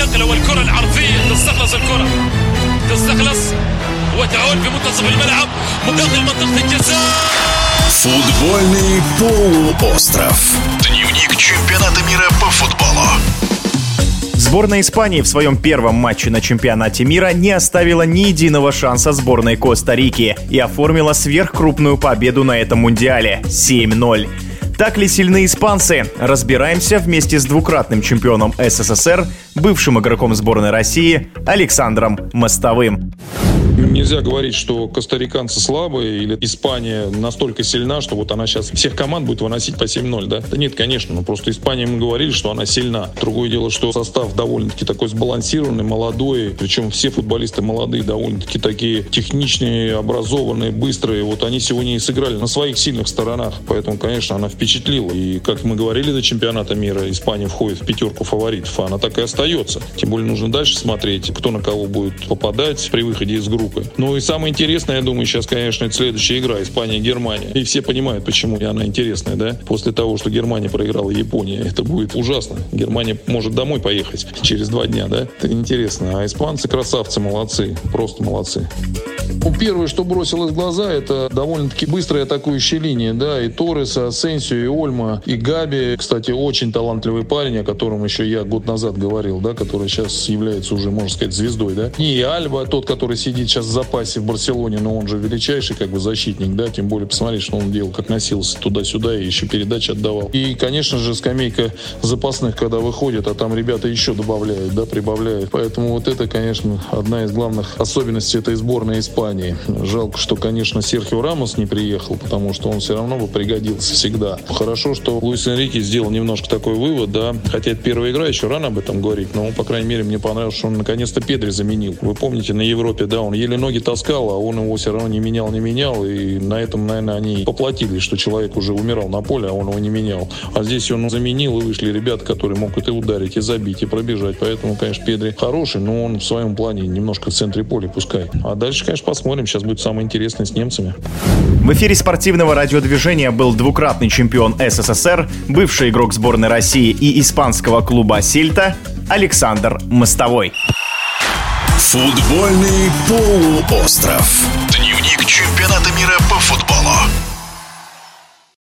النقله والكره العرضيه تستخلص الكره تستخلص وتعود في منتصف الملعب مقابل منطقه الجزاء Футбольный полуостров. Дневник чемпионата мира по футболу. Сборная Испании в своем первом матче на чемпионате мира не оставила ни единого шанса сборной Коста-Рики и оформила сверхкрупную победу на этом мундиале – 7-0. Так ли сильны испанцы? Разбираемся вместе с двукратным чемпионом СССР, бывшим игроком сборной России Александром Мостовым. Нельзя говорить, что костариканцы слабые или Испания настолько сильна, что вот она сейчас всех команд будет выносить по 7-0, да? Да нет, конечно, ну просто Испания, мы говорили, что она сильна. Другое дело, что состав довольно-таки такой сбалансированный, молодой, причем все футболисты молодые, довольно-таки такие техничные, образованные, быстрые. Вот они сегодня и сыграли на своих сильных сторонах, поэтому, конечно, она впечатлила. И, как мы говорили до чемпионата мира, Испания входит в пятерку фаворитов, а она так и остается. Тем более нужно дальше смотреть, кто на кого будет попадать при выходе из группы группы. Ну и самое интересное, я думаю, сейчас, конечно, это следующая игра Испания-Германия. И все понимают, почему она интересная, да? После того, что Германия проиграла Японии, это будет ужасно. Германия может домой поехать через два дня, да? Это интересно. А испанцы красавцы, молодцы. Просто молодцы. Ну, первое, что бросилось в глаза, это довольно-таки быстрая атакующая линия, да, и Торреса, Асенсио, и Ольма, и Габи, кстати, очень талантливый парень, о котором еще я год назад говорил, да, который сейчас является уже, можно сказать, звездой, да, и Альба, тот, который сидит сейчас в запасе в Барселоне, но он же величайший, как бы, защитник, да, тем более, посмотри, что он делал, как носился туда-сюда и еще передачи отдавал. И, конечно же, скамейка запасных, когда выходит, а там ребята еще добавляют, да, прибавляют. Поэтому вот это, конечно, одна из главных особенностей этой сборной Испании Испании. Жалко, что, конечно, Серхио Рамос не приехал, потому что он все равно бы пригодился всегда. Хорошо, что Луис Энрике сделал немножко такой вывод, да, хотя это первая игра, еще рано об этом говорить, но, по крайней мере, мне понравилось, что он наконец-то Педри заменил. Вы помните, на Европе, да, он еле ноги таскал, а он его все равно не менял, не менял, и на этом, наверное, они поплатились, что человек уже умирал на поле, а он его не менял. А здесь он заменил, и вышли ребята, которые могут и ударить, и забить, и пробежать. Поэтому, конечно, Педри хороший, но он в своем плане немножко в центре поля пускай. А дальше, конечно, посмотрим. Сейчас будет самое интересное с немцами. В эфире спортивного радиодвижения был двукратный чемпион СССР, бывший игрок сборной России и испанского клуба «Сельта» Александр Мостовой. Футбольный полуостров. Дневник чемпионата мира по футболу.